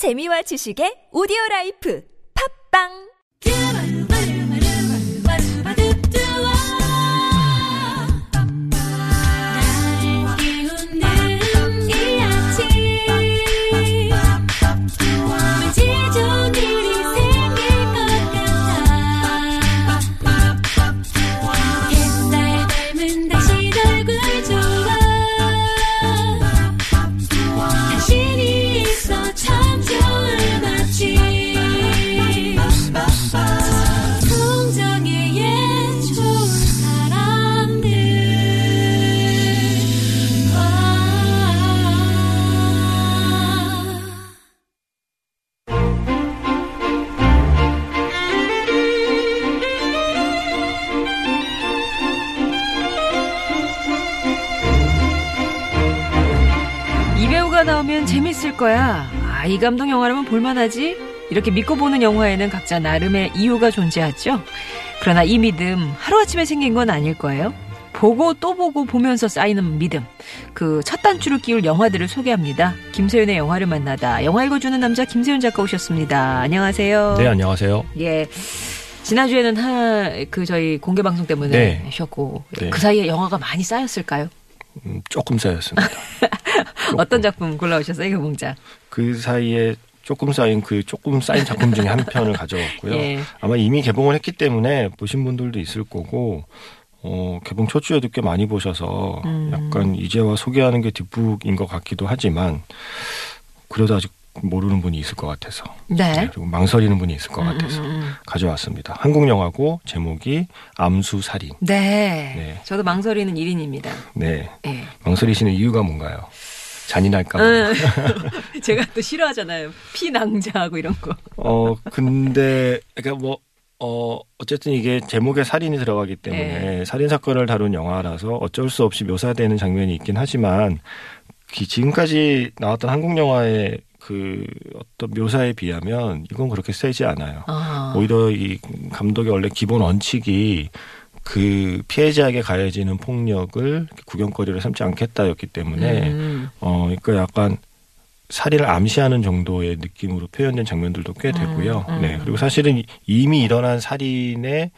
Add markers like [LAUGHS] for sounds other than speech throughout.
재미와 지식의 오디오 라이프. 팝빵 나오면 재밌을 거야. 아, 이 감독 영화라면 볼만하지? 이렇게 믿고 보는 영화에는 각자 나름의 이유가 존재하죠. 그러나 이 믿음 하루아침에 생긴 건 아닐 거예요. 보고 또 보고 보면서 쌓이는 믿음. 그 첫 단추를 끼울 영화들을 소개합니다. 김세윤의 영화를 만나다. 영화 읽어주는 남자 김세윤 작가 오셨습니다. 안녕하세요. 네, 안녕하세요. 예. 지난주에는 하, 그 저희 공개 방송 때문에 네. 쉬었고 네. 그 사이에 영화가 많이 쌓였을까요? 음, 조금 쌓였습니다. [LAUGHS] 어떤 작품 골라오셨어요, 그 봉자? 그 사이에 조금 쌓인 그 조금 쌓인 작품 중에 한 편을 가져왔고요. [LAUGHS] 예. 아마 이미 개봉을 했기 때문에 보신 분들도 있을 거고, 어, 개봉 첫 주에도 꽤 많이 보셔서 음. 약간 이제와 소개하는 게 뒷북인 것 같기도 하지만, 그래도 아직 모르는 분이 있을 것 같아서. 네. 그리고 망설이는 분이 있을 것 음, 같아서 음, 음. 가져왔습니다. 한국 영화고 제목이 암수살인. 네. 네. 저도 망설이는 1인입니다. 네. 예. 망설이시는 이유가 뭔가요? 잔인할까 봐. 응. [LAUGHS] [LAUGHS] 제가 또 싫어하잖아요. 피낭자하고 이런 거. 어 근데 그러니까 뭐 어, 어쨌든 이게 제목에 살인이 들어가기 때문에 네. 살인 사건을 다룬 영화라서 어쩔 수 없이 묘사되는 장면이 있긴 하지만 그 지금까지 나왔던 한국 영화의 그 어떤 묘사에 비하면 이건 그렇게 세지 않아요. 아. 오히려 이 감독의 원래 기본 원칙이 그 피해자에게 가해지는 폭력을 구경거리로 삼지 않겠다였기 때문에 음. 어, 그러니까 약간 살인을 암시하는 정도의 느낌으로 표현된 장면들도 꽤 되고요. 음, 음. 네. 그리고 사실은 이미 일어난 살인의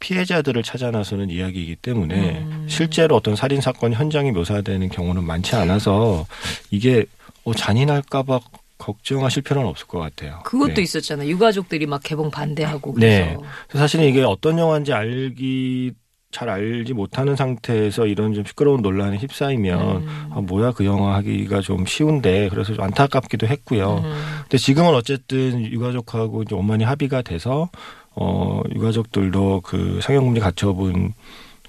피해자들을 찾아 나서는 이야기이기 때문에 음. 실제로 어떤 살인 사건 현장이 묘사되는 경우는 많지 않아서 이게 어, 잔인할까봐 걱정하실 필요는 없을 것 같아요. 그것도 네. 있었잖아요. 유가족들이 막 개봉 반대하고 그래서. 네. 사실은 이게 어떤 영화인지 알기 잘 알지 못하는 상태에서 이런 좀 시끄러운 논란에 휩싸이면 음. 아, 뭐야 그 영화 하기가 좀 쉬운데 그래서 좀 안타깝기도 했고요. 음. 근데 지금은 어쨌든 유가족하고 이제 원만히 합의가 돼서 어 유가족들도 그 상영금지 가처분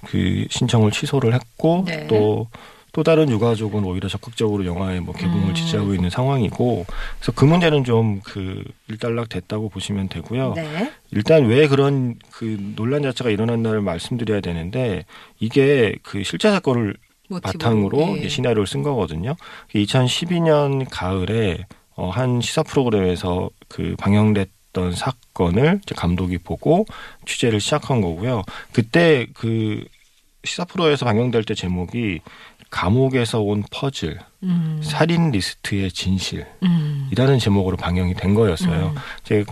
그 신청을 취소를 했고 네. 또 또 다른 유가족은 오히려 적극적으로 영화의 뭐 개봉을 음. 지지하고 있는 상황이고 그래서 그 문제는 좀 그 일단락 됐다고 보시면 되고요. 네. 일단 왜 그런 그 논란 자체가 일어났나를 말씀드려야 되는데 이게 그 실제 사건을. 바탕으로 예. 시나리오를 쓴 거거든요. 2012년 가을에 어, 한 시사 프로그램에서 그 방영됐던 사건을 감독이 보고 취재를 시작한 거고요. 그때 그 시사 프로에서 방영될 때 제목이 감옥에서 온 퍼즐, 음. 살인 리스트의 진실이라는 음. 제목으로 방영이 된 거였어요. 음. 이제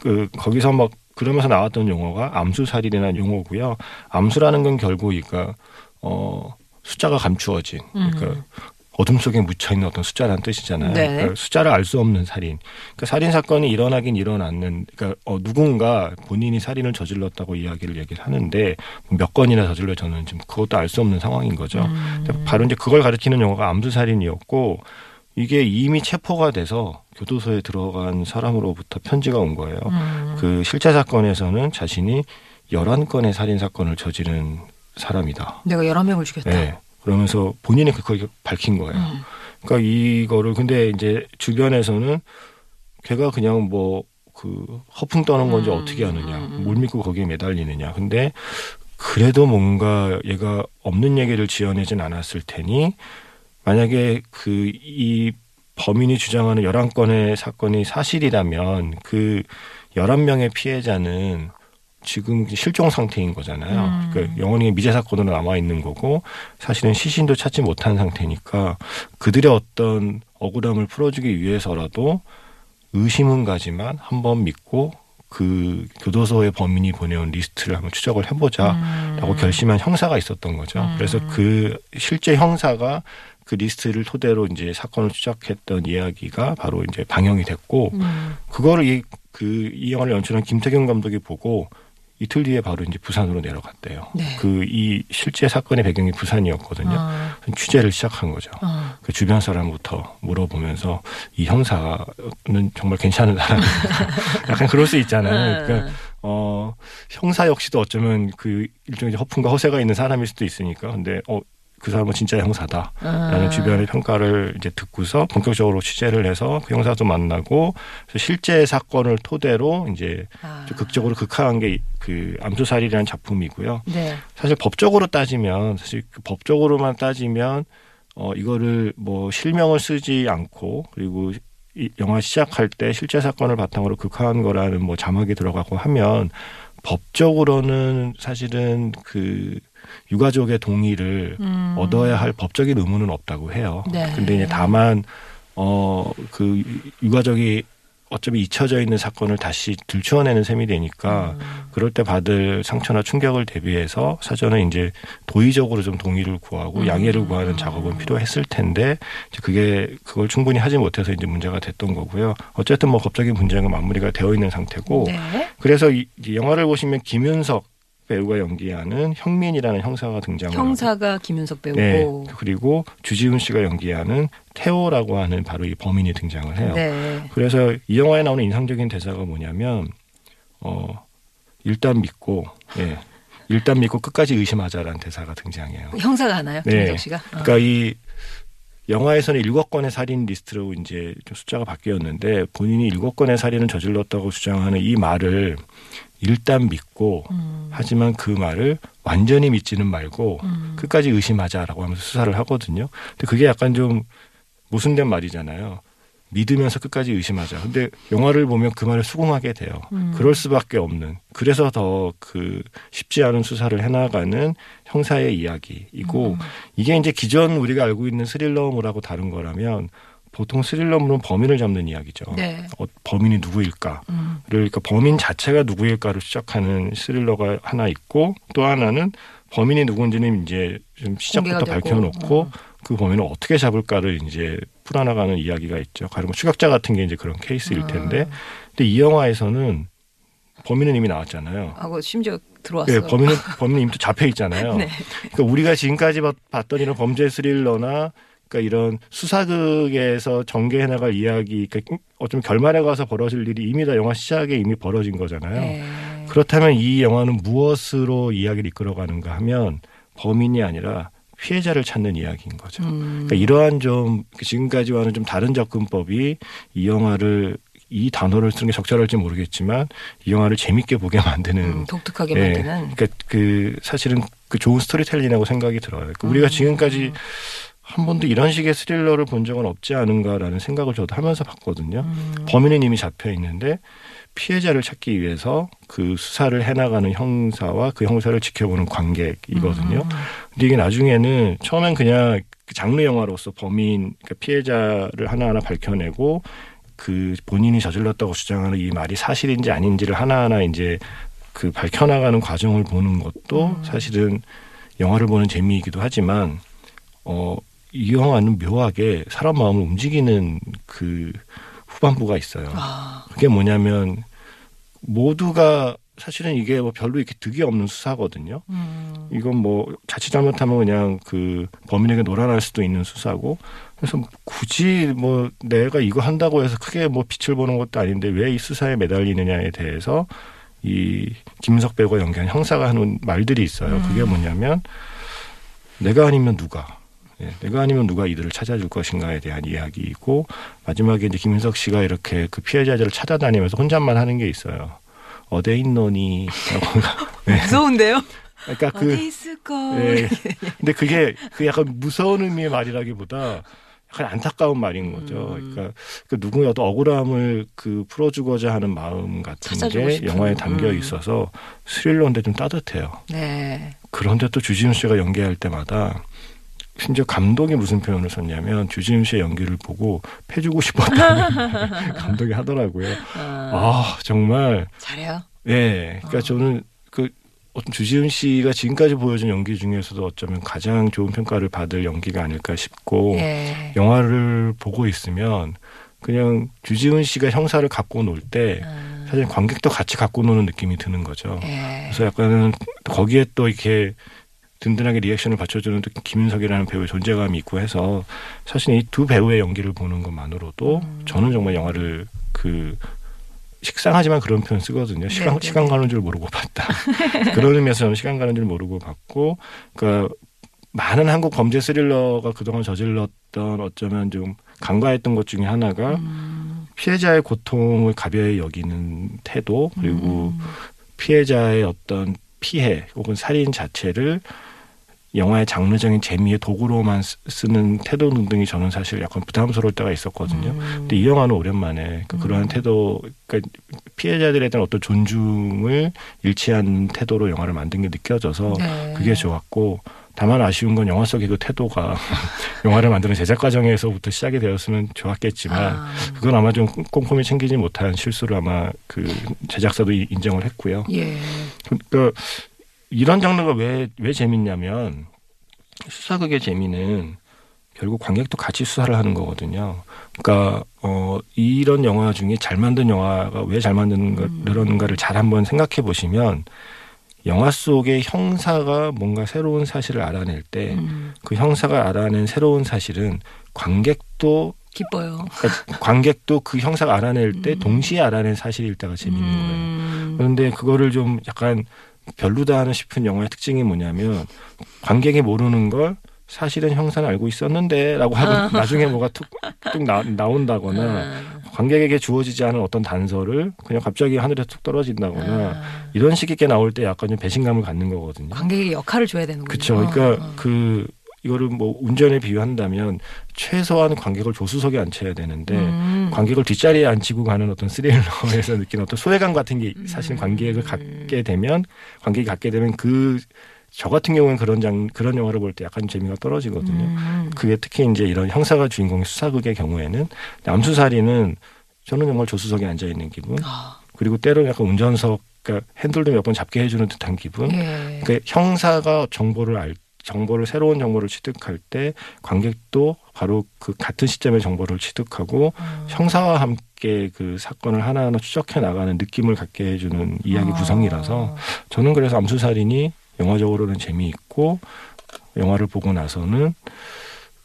그 거기서 막 그러면서 나왔던 용어가 암수살인이라는 용어고요. 암수라는 건 결국 그러니까 어 숫자가 감추어진 그러니까 음. 어둠 속에 묻혀 있는 어떤 숫자라는 뜻이잖아요. 네. 그러니까 숫자를 알 수 없는 살인. 그러니까 살인 사건이 일어나긴 일어났는. 그러니까 어, 누군가 본인이 살인을 저질렀다고 이야기를 얘기를 하는데 몇 건이나 저질러졌는지 그것도 알 수 없는 상황인 거죠. 음. 바로 이제 그걸 가리키는 용어가 암수 살인이었고 이게 이미 체포가 돼서 교도소에 들어간 사람으로부터 편지가 온 거예요. 음. 그 실제 사건에서는 자신이 11건의 살인 사건을 저지른 사람이다. 내가 여러 명을 죽였다. 네. 그러면서 본인이 그걸 밝힌 거예요. 음. 그러니까 이거를 근데 이제 주변에서는 걔가 그냥 뭐 그 허풍 떠는 건지 음, 어떻게 하느냐, 음, 음. 뭘 믿고 거기에 매달리느냐. 근데 그래도 뭔가 얘가 없는 얘기를 지어내진 않았을 테니 만약에 그 이 범인이 주장하는 11건의 사건이 사실이라면 그 11명의 피해자는 지금 실종 상태인 거잖아요. 음. 그러니까 영원히 미제 사건으로 남아 있는 거고 사실은 시신도 찾지 못한 상태니까 그들의 어떤 억울함을 풀어주기 위해서라도 의심은 가지만 한번 믿고 그 교도소의 범인이 보내온 리스트를 한번 추적을 해보자라고 음. 결심한 형사가 있었던 거죠. 음. 그래서 그 실제 형사가 그 리스트를 토대로 이제 사건을 추적했던 이야기가 바로 이제 방영이 됐고 음. 그거를 이, 그, 이 영화를 연출한 김태경 감독이 보고 이틀 뒤에 바로 이제 부산으로 내려갔대요. 네. 그이 실제 사건의 배경이 부산이었거든요. 아, 취재를 시작한 거죠. 아. 그 주변 사람부터 물어보면서 이 형사는 정말 괜찮은 사람인가. [LAUGHS] 약간 그럴 수 있잖아요. 그러니까 어 형사 역시도 어쩌면 그 일종의 허풍과 허세가 있는 사람일 수도 있으니까. 근데 어 그 사람은 진짜 형사다. 라는 아. 주변의 평가를 이제 듣고서 본격적으로 취재를 해서 그 형사도 만나고 실제 사건을 토대로 이제 아. 좀 극적으로 극화한 게 그 암소살이라는 작품이고요. 네. 사실 법적으로 따지면 사실 그 법적으로만 따지면 어 이거를 뭐 실명을 쓰지 않고 그리고 이 영화 시작할 때 실제 사건을 바탕으로 극화한 거라는 뭐 자막이 들어가고 하면 법적으로는 사실은 그 유가족의 동의를 음. 얻어야 할 법적인 의무는 없다고 해요. 네. 근데 이제 다만 어 그 유가족이 어차피 잊혀져 있는 사건을 다시 들추어내는 셈이 되니까 음. 그럴 때 받을 상처나 충격을 대비해서 사전에 이제 도의적으로 좀 동의를 구하고 음. 양해를 구하는 작업은 필요했을 텐데 이제 그게 그걸 충분히 하지 못해서 이제 문제가 됐던 거고요. 어쨌든 뭐 법적인 문제는 마무리가 되어 있는 상태고 네. 그래서 이, 이 영화를 보시면 김윤석 배우가 연기하는 형민이라는 형사가 등장을 하고 형사가 김윤석 배우고. 네. 그리고 주지훈 씨가 연기하는 태호라고 하는 바로 이 범인이 등장을 해요. 네. 그래서 이 영화에 나오는 인상적인 대사가 뭐냐면 어 일단 믿고 예. 일단 믿고 끝까지 의심하자라는 대사가 등장해요. 형사가 하나요? 네. 김윤석 씨가? 어. 그러니까 이 영화에서는 일곱 건의 살인 리스트로 이제 좀 숫자가 바뀌었는데 본인이 일곱 건의 살인을 저질렀다고 주장하는 이 말을 일단 믿고 음. 하지만 그 말을 완전히 믿지는 말고 음. 끝까지 의심하자라고 하면서 수사를 하거든요. 근데 그게 약간 좀 모순된 말이잖아요. 믿으면서 끝까지 의심하자. 근데 영화를 보면 그 말을 수긍하게 돼요. 음. 그럴 수밖에 없는. 그래서 더 그 쉽지 않은 수사를 해나가는 형사의 이야기이고 음. 이게 이제 기존 우리가 알고 있는 스릴러물하고 다른 거라면 보통 스릴러물은 범인을 잡는 이야기죠. 네. 어, 범인이 누구일까? 음. 그러니까 범인 자체가 누구일까를 추적하는 스릴러가 하나 있고 또 하나는 범인이 누군지는 이제 좀 시작부터. 밝혀놓고 음. 그 범인을 어떻게 잡을까를 이제 풀어나가는 이야기가 있죠. 가령 뭐 추격자 같은 게 이제 그런 케이스일 텐데, 아. 근데 이 영화에서는 범인은 이미 나왔잖아요. 하고 심지어 들어왔어요. 예, 범인은 범인은 이미 또 잡혀 있잖아요. [LAUGHS] 네. 그러니까 우리가 지금까지 봤- 봤던 이런 범죄 스릴러나 그러니까 이런 수사극에서 전개해 나갈 이야기, 그러니까 어쩌면 결말에 가서 벌어질 일이 이미 다 영화 시작에 이미 벌어진 거잖아요. 네. 그렇다면 이 영화는 무엇으로 이야기를 이끌어가는가 하면 범인이 아니라 피해자를 찾는 이야기인 거죠. 음. 그러니까 이러한 좀 지금까지와는 좀 다른 접근법이 이 영화를 이 단어를 쓰는 게 적절할지 모르겠지만 이 영화를 재밌게 보게 [LAUGHS] 만드는 음, 독특하게 예, 만드는. 그러니까 그 사실은 그 좋은 스토리텔링이라고 생각이 들어요. 그러니까 우리가 음. 지금까지 한 번도 이런 식의 스릴러를 본 적은 없지 않은가라는 생각을 저도 하면서 봤거든요. 음. 범인은 이미 잡혀 있는데 피해자를 찾기 위해서 그 수사를 해나가는 형사와 그 형사를 지켜보는 관객이거든요. 음. 근데 이게 나중에는 처음엔 그냥 그 장르 영화로서 범인 그러니까 피해자를 하나하나 밝혀내고 그 본인이 저질렀다고 주장하는 이 말이 사실인지 아닌지를 하나하나 이제 그 밝혀나가는 과정을 보는 것도 음. 사실은 영화를 보는 재미이기도 하지만 어 이 영화는 묘하게 사람 마음을 움직이는 그 후반부가 있어요. 아, 그게 뭐냐면 모두가 사실은 이게 뭐 별로 이렇게 득이 없는 수사거든요. 음. 이건 뭐 자칫 잘못하면 그냥 그 범인에게 놀아날 수도 있는 수사고 그래서 굳이 뭐 내가 이거 한다고 해서 크게 뭐 빛을 보는 것도 아닌데 왜 이 수사에 매달리느냐에 대해서 이 김석 배우가 연기한 형사가 하는 말들이 있어요. 그게 뭐냐면 내가 아니면 누가 예, 내가 아니면 누가 이들을 찾아줄 것인가에 대한 이야기이고 마지막에 이제 김윤석 씨가 이렇게 그 피해자들을 찾아다니면서 혼잣말 하는 게 있어요. 어디 있노니? 네. [LAUGHS] 무서운데요? 그러니까 어디 그 있을까? 예. 근데 그게 그 약간 무서운 의미의 말이라기보다 약간 안타까운 말인 거죠. 음. 그러니까 그 누구의 어떤 억울함을 그 풀어주고자 하는 마음 같은 게. 영화에 담겨 음. 있어서 스릴러인데 좀 따뜻해요. 네. 그런데 또 주지훈 씨가 연기할 때마다 심지어 감독이 무슨 표현을 썼냐면 주지훈 씨의 연기를 보고 패주고 싶었다는 [LAUGHS] 감독이 하더라고요. 아, 아 정말 잘해요. 예. 그러니까 어. 저는 그 어떤 주지훈 씨가 지금까지 보여준 연기 중에서도 어쩌면 가장 좋은 평가를 받을 연기가 아닐까 싶고 예. 영화를 보고 있으면 그냥 주지훈 씨가 형사를 갖고 놀때 아, 사실 관객도 같이 갖고 노는 느낌이 드는 거죠. 예. 그래서 약간은 거기에 또 이렇게 든든하게 리액션을 받쳐주는 또 김윤석이라는 배우의 존재감이 있고 해서 사실 이 두 배우의 연기를 보는 것만으로도 음. 저는 정말 영화를 그 식상하지만 그런 표현 쓰거든요. 시간 네네네. 시간 가는 줄 모르고 봤다. [LAUGHS] 그런 의미에서 저는 시간 가는 줄 모르고 봤고, 그러니까 많은 한국 범죄 스릴러가 그동안 저질렀던 어쩌면 좀 간과했던 것 중에 하나가 음, 피해자의 고통을 가벼이 여기는 태도 그리고 음. 피해자의 어떤 피해 혹은 살인 자체를 영화의 장르적인 재미의 도구로만 쓰- 쓰는 태도 등등이 저는 사실 약간 부담스러울 때가 있었거든요. 음. 근데 이 영화는 오랜만에 그 음. 그러한 태도, 그러니까 피해자들에 대한 어떤 존중을 일치한 태도로 영화를 만든 게 느껴져서 네. 그게 좋았고 다만 아쉬운 건 영화 속의 그 태도가 [LAUGHS] 영화를 만드는 제작 과정에서부터 시작이 되었으면 좋았겠지만 아, 그건 아마 좀 꼼꼼히 챙기지 못한 실수를 아마 그 제작사도 이- 인정을 했고요. 예. 그러니까 이런 장르가 왜 왜 재밌냐면 수사극의 재미는 결국 관객도 같이 수사를 하는 거거든요. 그러니까 어 이런 영화 중에 잘 만든 영화가 왜 잘 만드는가 음. 그런가를 잘 한번 생각해 보시면 영화 속의 형사가 뭔가 새로운 사실을 알아낼 때그 음, 형사가 알아낸 새로운 사실은 관객도 기뻐요. 그러니까 관객도 그 형사가 알아낼 때 음. 동시에 알아낸 사실일 때가 재밌는 거예요. 음, 그런데 그거를 좀 약간 별로다 싶은 영화의 특징이 뭐냐면 관객이 모르는 걸 사실은 형사는 알고 있었는데라고 하고 아. 나중에 뭐가 툭 툭 나, 나온다거나 아, 관객에게 주어지지 않은 어떤 단서를 그냥 갑자기 하늘에 툭 떨어진다거나 아, 이런 식의 게 나올 때 약간 좀 배신감을 갖는 거거든요. 관객에게 역할을 줘야 되는군요. 그렇죠. 그러니까 어, 그 이거를 뭐 운전에 비유한다면 최소한 관객을 조수석에 앉혀야 되는데 음. 관객을 뒷자리에 앉히고 가는 어떤 스릴러에서 느끼는 어떤 소외감 같은 게 사실 음. 관객을 갖게 되면 관객이 갖게 되면 그 저 같은 경우는 그런 장 그런 영화를 볼 때 약간 재미가 떨어지거든요. 음. 그게 특히 이제 이런 형사가 주인공의 수사극의 경우에는 암수살이는 저는 정말 조수석에 앉아 있는 기분 아, 그리고 때로는 약간 운전석 그러니까 핸들도 몇 번 잡게 해주는 듯한 기분 예. 그 형사가 정보를 알 정보를 새로운 정보를 취득할 때 관객도 바로 그 같은 시점에 정보를 취득하고 음. 형사와 함께 그 사건을 하나하나 추적해 나가는 느낌을 갖게 해주는 이야기 아. 구성이라서 저는 그래서 암수살인이 영화적으로는 재미있고 영화를 보고 나서는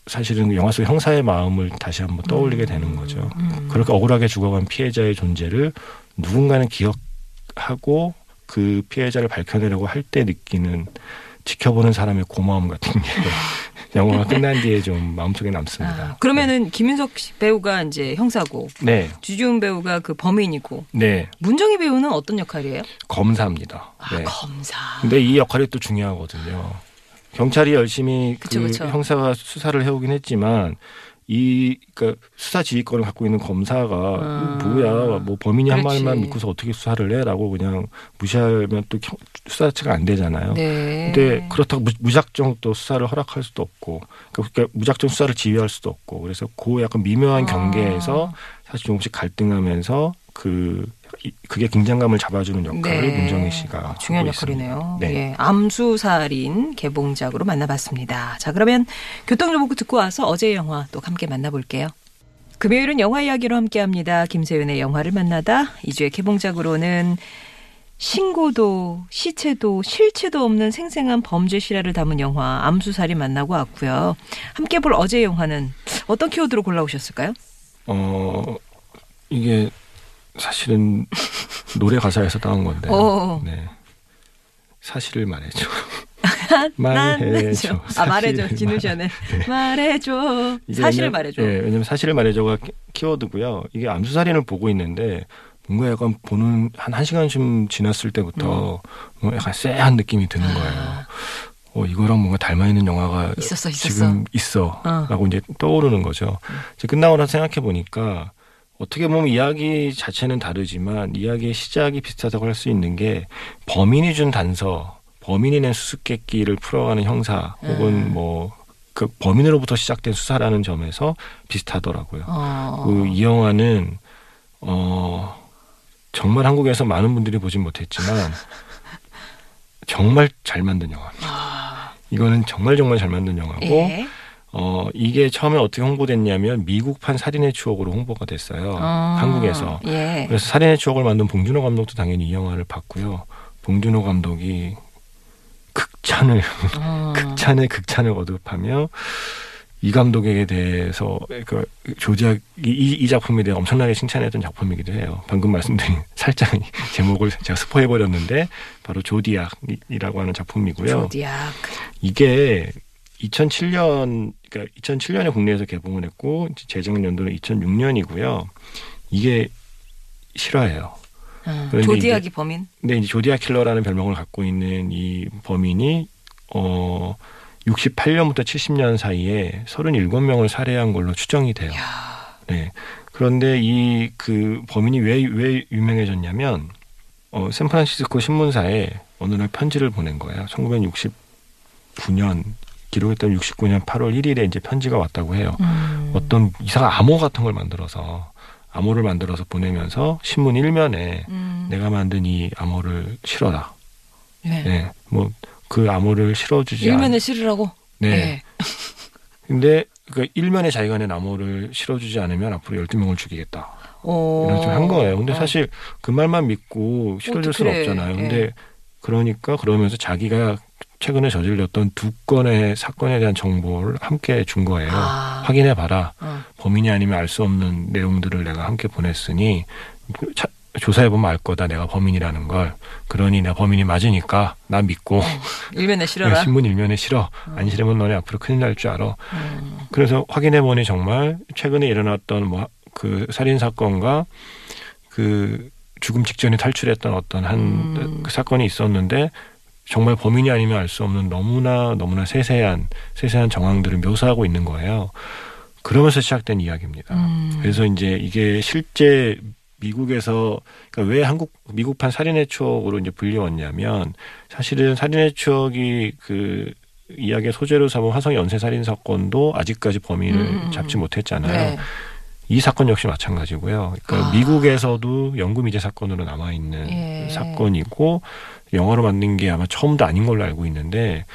사실은 영화 속 형사의 마음을 다시 한번 떠올리게 되는 거죠. 음. 그렇게 억울하게 죽어간 피해자의 존재를 누군가는 기억하고 그 피해자를 밝혀내려고 할 때 느끼는 지켜보는 사람의 고마움 같은 게 [LAUGHS] [LAUGHS] 영화가 끝난 뒤에 좀 마음속에 남습니다. 아, 그러면은 김윤석 씨 배우가 이제 형사고 네, 주지훈 배우가 그 범인이고 네 문정희 배우는 어떤 역할이에요? 검사입니다. 아 네. 검사. 근데 이 역할이 또 중요하거든요. 경찰이 열심히 그쵸, 그 그쵸. 형사가 수사를 해오긴 했지만 이 그러니까 수사 지휘권을 갖고 있는 검사가 아. 뭐야 뭐 범인이 한 그렇지. 말만 믿고서 어떻게 수사를 해라고 그냥 무시하면 또 경- 수사 자체가 안 되잖아요. 네. 근데 그렇다고 무- 무작정 또 수사를 허락할 수도 없고 그러니까 무작정 수사를 지휘할 수도 없고 그래서 그 약간 미묘한 아. 경계에서 사실 조금씩 갈등하면서 그 이- 그게 긴장감을 잡아주는 역할을 네. 문정희 씨가 중요한 역할이네요. 네. 예, 암수살인 개봉작으로 만나봤습니다. 자, 그러면 교통정보 듣고 와서 어제 영화 또 함께 만나볼게요. 금요일은 영화 이야기로 함께합니다. 김세윤의 영화를 만나다. 이 주의 개봉작으로는 신고도 시체도 실체도 없는 생생한 범죄 실화를 담은 영화 암수살인 만나고 왔고요. 함께 볼 어제 영화는 어떤 키워드로 골라오셨을까요? 어 이게 사실은 노래 가사에서 따온 건데. 어. 네. 사실을 말해줘. [LAUGHS] 난 말해줘. 아 말해줘 진우션의 말해줘 이게 사실을 왜냐면- 말해줘 예, 왜냐면 사실을 말해줘가 키- 키워드고요. 이게 암수살인을 보고 있는데 뭔가 약간 보는 한 1시간쯤 지났을 때부터 뭔가 약간 쎄한 느낌이 드는 거예요. 음. 아. 어, 이거랑 뭔가 닮아 있는 영화가 있었어, 있었어. 지금 있어. 어. 라고 이제 떠오르는 거죠. 이제 끝나고 나서 생각해 보니까 어떻게 보면 이야기 자체는 다르지만 이야기의 시작이 비슷하다고 할 수 있는 게 범인이 준 단서, 범인이 낸 수수께끼를 풀어가는 형사 혹은 음. 뭐그 범인으로부터 시작된 수사라는 점에서 비슷하더라고요. 어. 그이 영화는 어 정말 한국에서 많은 분들이 보진 못했지만 [LAUGHS] 정말 잘 만든 영화입니다. 아, 이거는 정말 정말 잘 만든 영화고 예. 어 이게 처음에 어떻게 홍보됐냐면 미국판 살인의 추억으로 홍보가 됐어요. 어, 한국에서. 예. 그래서 살인의 추억을 만든 봉준호 감독도 당연히 이 영화를 봤고요. 봉준호 감독이 극찬을 어. 극찬의 극찬을 거듭하며 이 감독에게 대해서 그 조작 이, 이- 이 작품에 대해 엄청나게 칭찬했던 작품이기도 해요. 방금 말씀드린 [LAUGHS] 살짝 제목을 제가 스포해 버렸는데 바로 조디악이라고 하는 작품이고요. 조디악. 이게 2007년 그러니까 2007년에 국내에서 개봉을 했고 재정 연도는 2006년이고요. 이게 실화예요. 음, 그런데 조디악이 범인. 근데 이제 조디아 킬러라는 별명을 갖고 있는 이 범인이 어 68년부터 70년 사이에 37명을 살해한 걸로 추정이 돼요. 야. 네. 그런데 이 그 범인이 왜 왜 유명해졌냐면 어 샌프란시스코 신문사에 어느 날 편지를 보낸 거예요. 1969년 기록했던 69년 8월 1일에 이제 편지가 왔다고 해요. 음. 어떤 이상한 암호 같은 걸 만들어서 암호를 만들어서 보내면서 신문 일면에 음. 내가 만든 이 암호를 실어라. 네. 네. 뭐 그 암호를 실어주지 일면에 않. 실으라고. 네. 예. [LAUGHS] 근데 그 일면에 자기가 낸 암호를 실어주지 않으면 앞으로 12 명을 죽이겠다. 오. 이런 식으로 한 거예요. 근데 어. 사실 그 말만 믿고 실어줄 수는. 없잖아요. 예. 근데 그러니까 그러면서 자기가 최근에 저질렀던 두 건의 사건에 대한 정보를 함께 준 거예요. 아. 확인해 봐라. 어. 범인이 아니면 알 수 없는 내용들을 내가 함께 보냈으니 차- 조사해보면 알 거다. 내가 범인이라는 걸. 그러니 내가 범인이 맞으니까 나 믿고 일면에 [LAUGHS] 실어라. 신문 일면에 실어. 안 실으면 너네 앞으로 큰일 날 줄 알아. 음. 그래서 확인해보니 정말 최근에 일어났던 뭐 그 살인 사건과 그 죽음 직전에 탈출했던 어떤 한 음. 그 사건이 있었는데 정말 범인이 아니면 알 수 없는 너무나 너무나 세세한 세세한 정황들을 묘사하고 있는 거예요. 그러면서 시작된 이야기입니다. 음. 그래서 이제 이게 실제 미국에서 그러니까 왜 한국 미국판 살인의 추억으로 이제 불리웠냐면 사실은 살인의 추억이 그 이야기의 소재로 삼은 화성 연쇄 살인 사건도 아직까지 범인을 음, 음, 잡지 음. 못했잖아요. 네. 이 사건 역시 마찬가지고요. 그러니까 아. 미국에서도 연구 미제 사건으로 남아 있는 예. 사건이고 영화로 만든 게 아마 처음도 아닌 걸로 알고 있는데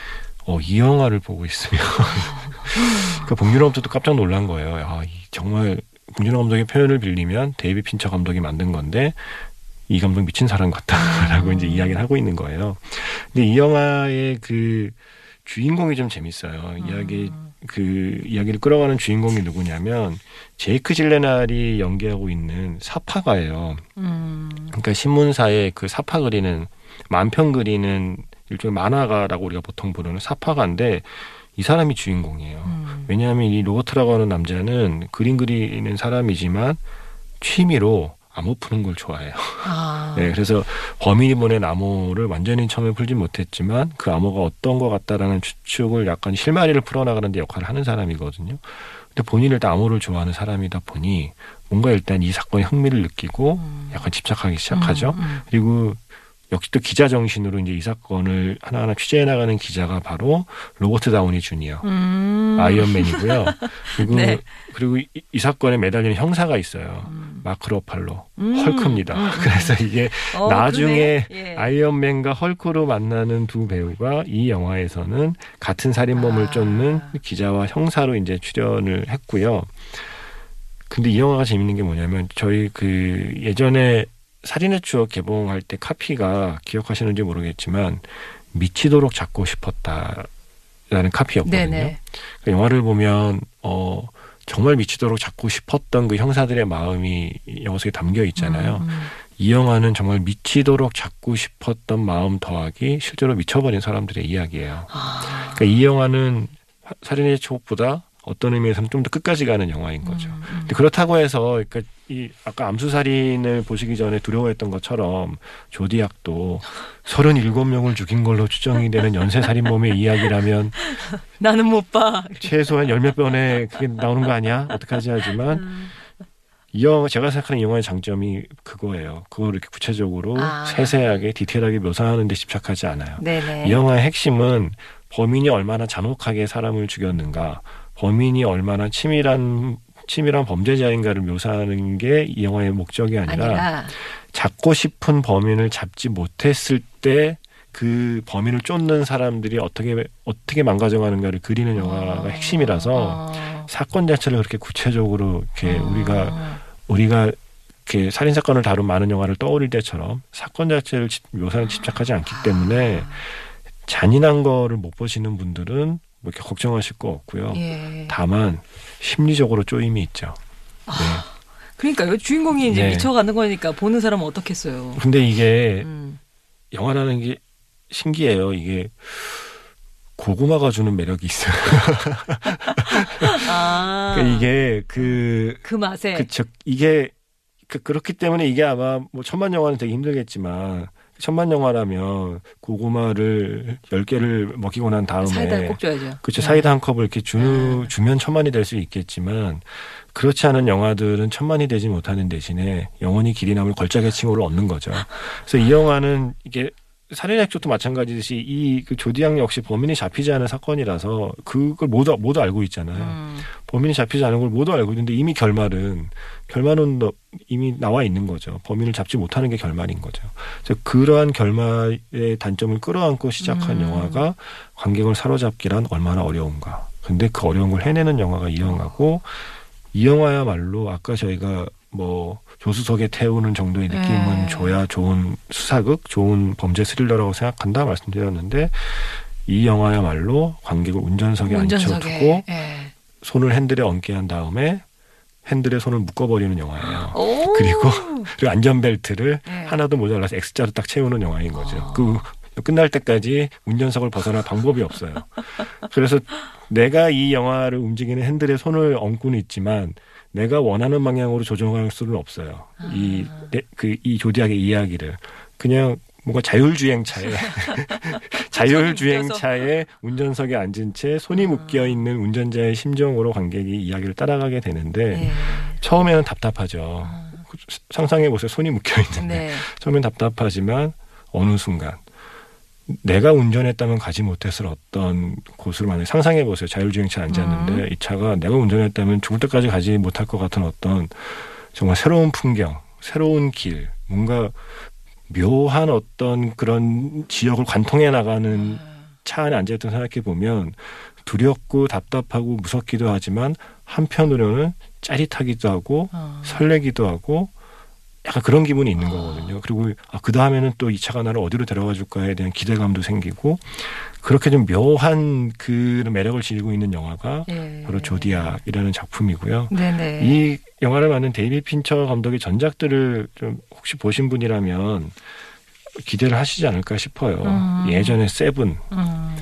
어, 이 영화를 보고 있으면 [LAUGHS] 그 봉준호 감독도 깜짝 놀란 거예요. 아, 이 정말 봉준호 감독의 표현을 빌리면 데이비 핀처 감독이 만든 건데 이 감독 미친 사람 같다라고 음. 이제 이야기를 하고 있는 거예요. 근데 이 영화의 그 주인공이 좀 재밌어요. 이야기 음. 그 이야기를 끌어가는 주인공이 누구냐면 제이크 질레날이 연기하고 있는 사파가예요. 음. 그러니까 신문사에 그 사파 그리는 만편 그리는 일종의 만화가라고 우리가 보통 부르는 사파가인데 이 사람이 주인공이에요. 음. 왜냐하면 이 로버트라고 하는 남자는 그림 그리는 사람이지만 취미로 암호 푸는 걸 좋아해요. 아. [LAUGHS] 네, 그래서 범인이 보낸 암호를 완전히 처음에 풀지 못했지만 그 암호가 어떤 것 같다라는 추측을 약간 실마리를 풀어나가는 데 역할을 하는 사람이거든요. 근데 본인은 일단 암호를 좋아하는 사람이다 보니 뭔가 일단 이 사건에 흥미를 느끼고 음. 약간 집착하기 시작하죠. 음, 음. 그리고 역시 또 기자 정신으로 이제 이 사건을 하나하나 취재해 나가는 기자가 바로 로버트 다우니 주니어 음. 아이언맨이고요. 그리고 [LAUGHS] 네. 그리고 이, 이 사건에 매달리는 형사가 있어요. 음. 마크 로팔로 음. 헐크입니다. 음, [LAUGHS] 음. 그래서 이게 어, 나중에. 예. 아이언맨과 헐크로 만나는 두 배우가 이 영화에서는 같은 살인범을 아. 쫓는 기자와 형사로 이제 출연을 했고요. 근데 이 영화가 재밌는 게 뭐냐면 저희 그 예전에 살인의 추억 개봉할 때 카피가 기억하시는지 모르겠지만 미치도록 잡고 싶었다라는 카피였거든요. 네네. 그 영화를 보면 어 정말 미치도록 잡고 싶었던 그 형사들의 마음이 영화 속에 담겨 있잖아요. 음, 음. 이 영화는 정말 미치도록 잡고 싶었던 마음 더하기 실제로 미쳐버린 사람들의 이야기예요. 아. 그러니까 이 영화는 화- 살인의 추억보다 어떤 의미에서는 좀 더 끝까지 가는 영화인 거죠. 음, 음. 근데 그렇다고 해서 그러니까 이 아까 암수살인을 보시기 전에 두려워했던 것처럼 조디악도 37명을 죽인 걸로 추정이 되는 연쇄살인범의 [LAUGHS] 이야기라면 나는 못 봐. 최소한 열몇 번에 그게 나오는 거 아니야? 어떡하지 하지만 음. 이 영화 제가 생각하는 이 영화의 장점이 그거예요. 그걸 이렇게 구체적으로 아. 세세하게 디테일하게 묘사하는 데 집착하지 않아요. 네네. 이 영화의 핵심은 범인이 얼마나 잔혹하게 사람을 죽였는가, 범인이 얼마나 치밀한 치밀한 범죄자인가를 묘사하는 게 이 영화의 목적이 아니라, 아니라 잡고 싶은 범인을 잡지 못했을 때그 범인을 쫓는 사람들이 어떻게 어떻게 망가져가는가를 그리는 영화가 핵심이라서 어. 사건 자체를 그렇게 구체적으로 이렇게 어. 우리가 우리가 이렇게 살인 사건을 다룬 많은 영화를 떠올릴 때처럼 사건 자체를 집- 묘사에 집착하지 않기 때문에 잔인한 거를 못 보시는 분들은 뭐 이렇게 걱정하실 거 없고요. 예. 다만 심리적으로 쪼임이 있죠. 그러니까요. 주인공이 이제 네. 미쳐가는 거니까 보는 사람은 어떻겠어요. 근데 이게 음. 영화라는 게 신기해요. 이게 고구마가 주는 매력이 있어요. [LAUGHS] 아. 그러니까 이게 그 그 맛에. 그 즉 이게 그, 그렇기 때문에 이게 아마 뭐 천만 영화는 되게 힘들겠지만 천만 영화라면 고구마를 열 개를 먹이고 난 다음에 사이다를 꼭 줘야죠. 그렇죠 네. 사이다 한 컵을 이렇게 주, 주면 천만이 될 수 있겠지만 그렇지 않은 영화들은 천만이 되지 못하는 대신에 영원히 길이 남을 걸작의 칭호를 얻는 거죠. 그래서 이 영화는 이게 살인의 액조도 마찬가지듯이 이 그 조디양 역시 범인이 잡히지 않은 사건이라서 그걸 모두 모두 알고 있잖아요. 음. 범인이 잡히지 않은 걸 모두 알고 있는데 이미 결말은 결말은 너- 이미 나와 있는 거죠. 범인을 잡지 못하는 게 결말인 거죠. 그래서 그러한 결말의 단점을 끌어안고 시작한 음. 영화가 관객을 사로잡기란 얼마나 어려운가. 근데 그 어려운 걸 해내는 영화가 이 영화고 이 영화야말로 아까 저희가 뭐 조수석에 태우는 정도의 느낌은 네. 줘야 좋은 수사극, 좋은 범죄 스릴러라고 생각한다 말씀드렸는데 이 영화야말로 관객을 운전석에 앉혀두고 운전석에. 예. 손을 핸들에 얹게 한 다음에 핸들에 손을 묶어버리는 영화예요. 오. 그리고 [LAUGHS] 그리고 안전벨트를 네. 하나도 모자라서 X자로 딱 채우는 영화인 거죠. 어. 그 끝날 때까지 운전석을 벗어날 방법이 없어요. 그래서 내가 이 영화를 움직이는 핸들에 손을 얹고는 있지만 내가 원하는 방향으로 조정할 수는 없어요. 이 그 이 조디악의 이야기를 그냥 뭔가 자율주행차에 [LAUGHS] 자율주행차에 운전석에 앉은 채 손이 묶여 있는 운전자의 심정으로 관객이 이야기를 따라가게 되는데 예. 처음에는 답답하죠. 상상해 보세요. 손이 묶여 있는데 네. 처음엔 답답하지만 어느 순간 내가 운전했다면 가지 못했을 어떤 곳을 만약 상상해 보세요. 자율주행차 앉았는데 음. 이 차가 내가 운전했다면 죽을 때까지 가지 못할 것 같은 어떤 정말 새로운 풍경, 새로운 길, 뭔가 묘한 어떤 그런 지역을 관통해 나가는 차 안에 앉아있던 생각해 보면 두렵고 답답하고 무섭기도 하지만 한편으로는 짜릿하기도 하고 어. 설레기도 하고 약간 그런 기분이 있는 거거든요. 그리고 아, 그 다음에는 또 이 차가 나를 어디로 데려가 줄까에 대한 기대감도 생기고 그렇게 좀 묘한 그 매력을 지니고 있는 영화가 예. 바로 조디악이라는 작품이고요. 네네. 이 영화를 만든 데이빗 핀처 감독의 전작들을 좀 혹시 보신 분이라면 기대를 하시지 않을까 싶어요. 음. 예전에 세븐, 음.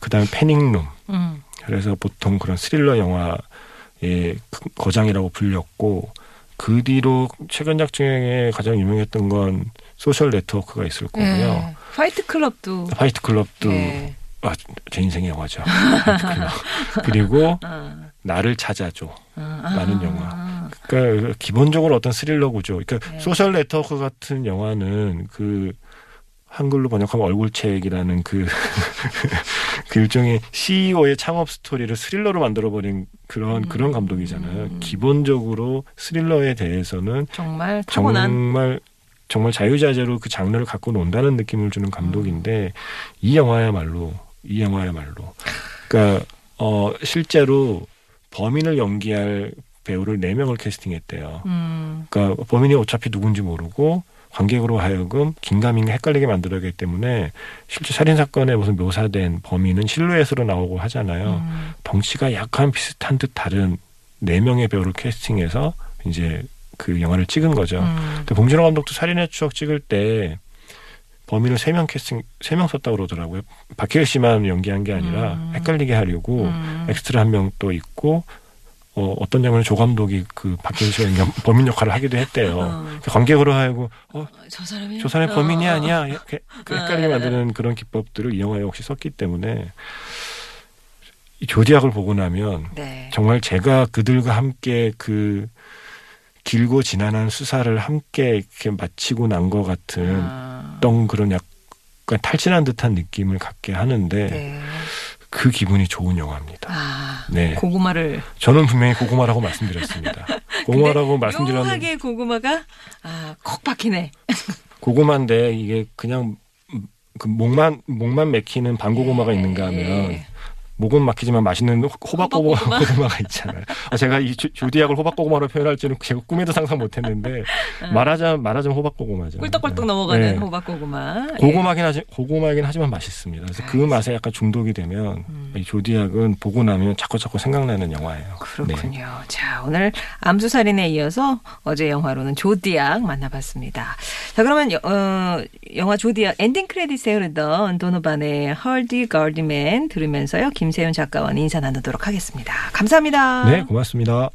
그다음에 패닉룸. 음. 그래서 보통 그런 스릴러 영화의 그 거장이라고 불렸고 그 뒤로 최근작 중에 가장 유명했던 건 소셜 네트워크가 있을 거고요. 예. 파이트 클럽도. 파이트 클럽도 예. 아, 제 인생의 영화죠. [LAUGHS] 그리고 아. 나를 찾아줘. 아. 라는 영화. 그러니까 기본적으로 어떤 스릴러 구조. 그러니까 네. 소셜 네트워크 같은 영화는 그 한글로 번역하면 얼굴책이라는 그, [LAUGHS] 그 일종의 CEO의 창업 스토리를 스릴러로 만들어버린 그런 음. 그런 감독이잖아요. 기본적으로 스릴러에 대해서는 정말 타고난. 정말 정말 자유자재로 그 장르를 갖고 논다는 느낌을 주는 감독인데 이 영화야말로 이 영화야말로 그러니까 어 실제로 범인을 연기할 배우를 네 명을 캐스팅했대요. 음. 그러니까 범인이 어차피 누군지 모르고 관객으로 하여금 긴가민가 헷갈리게 만들어야기 때문에 실제 살인 사건에 무슨 묘사된 범인은 실루엣으로 나오고 하잖아요. 음. 덩치가 약간 비슷한 듯 다른 네 명의 배우를 캐스팅해서 이제 그 영화를 찍은 거죠. 음. 근데 봉준호 감독도 살인의 추억 찍을 때 범인을 세 명 캐스팅 세 명 썼다고 그러더라고요. 박해일 씨만 연기한 게 아니라 음. 헷갈리게 하려고 음. 엑스트라 한 명 또 있고 어, 어떤 장면에 조 감독이 그 박해일 씨가 연기- [LAUGHS] 범인 역할을 하기도 했대요. 어. 관객으로 하여금 어, 저 사람이. 저 사람이 범인이 어. 아니야 이렇게 그 [LAUGHS] 헷갈리게 어. 만드는 그런 기법들을 이 영화에 혹시 썼기 때문에 이 조디악을 보고 나면 네. 정말 제가 그들과 함께 그 길고 지난한 수사를 함께 이렇게 마치고 난 것 같은 아. 어떤 그런 약간 탈진한 듯한 느낌을 갖게 하는데 네. 그 기분이 좋은 영화입니다. 아, 네. 고구마를 저는 분명히 고구마라고 말씀드렸습니다. [LAUGHS] 고구마라고 말씀드렸는데 묘하게 고구마가 아, 콕 박히네. [LAUGHS] 고구마인데 이게 그냥 그 목만 목만 맥히는 반고구마가 예. 있는가 하면 목은 막히지만 맛있는 호박고구마? [LAUGHS] 고구마가 있잖아요. 아, 제가 이 조- 조디약을 호박고구마로 표현할 줄은 제가 꿈에도 상상 못했는데 [LAUGHS] 말하자면 말하자면 호박고구마죠. 어. 꿀떡꿀떡 네. 넘어가는 네. 호박고구마. 예. 고구마긴 하지 고구마긴 하지만 맛있습니다. 그래서 그 맛에 약간 중독이 되면 음. 이 조디약은 보고 나면 자꾸 자꾸 생각나는 영화예요. 그렇군요. 네. 자, 오늘 암수살인에 이어서 어제 영화로는 조디악 만나봤습니다. 자, 그러면 여- 어, 영화 조디악 엔딩 크레딧에 흐르던 도노반의 헐디 걸디맨 들으면서요. 김세윤 작가와 인사 나누도록 하겠습니다. 감사합니다. 네, 고맙습니다.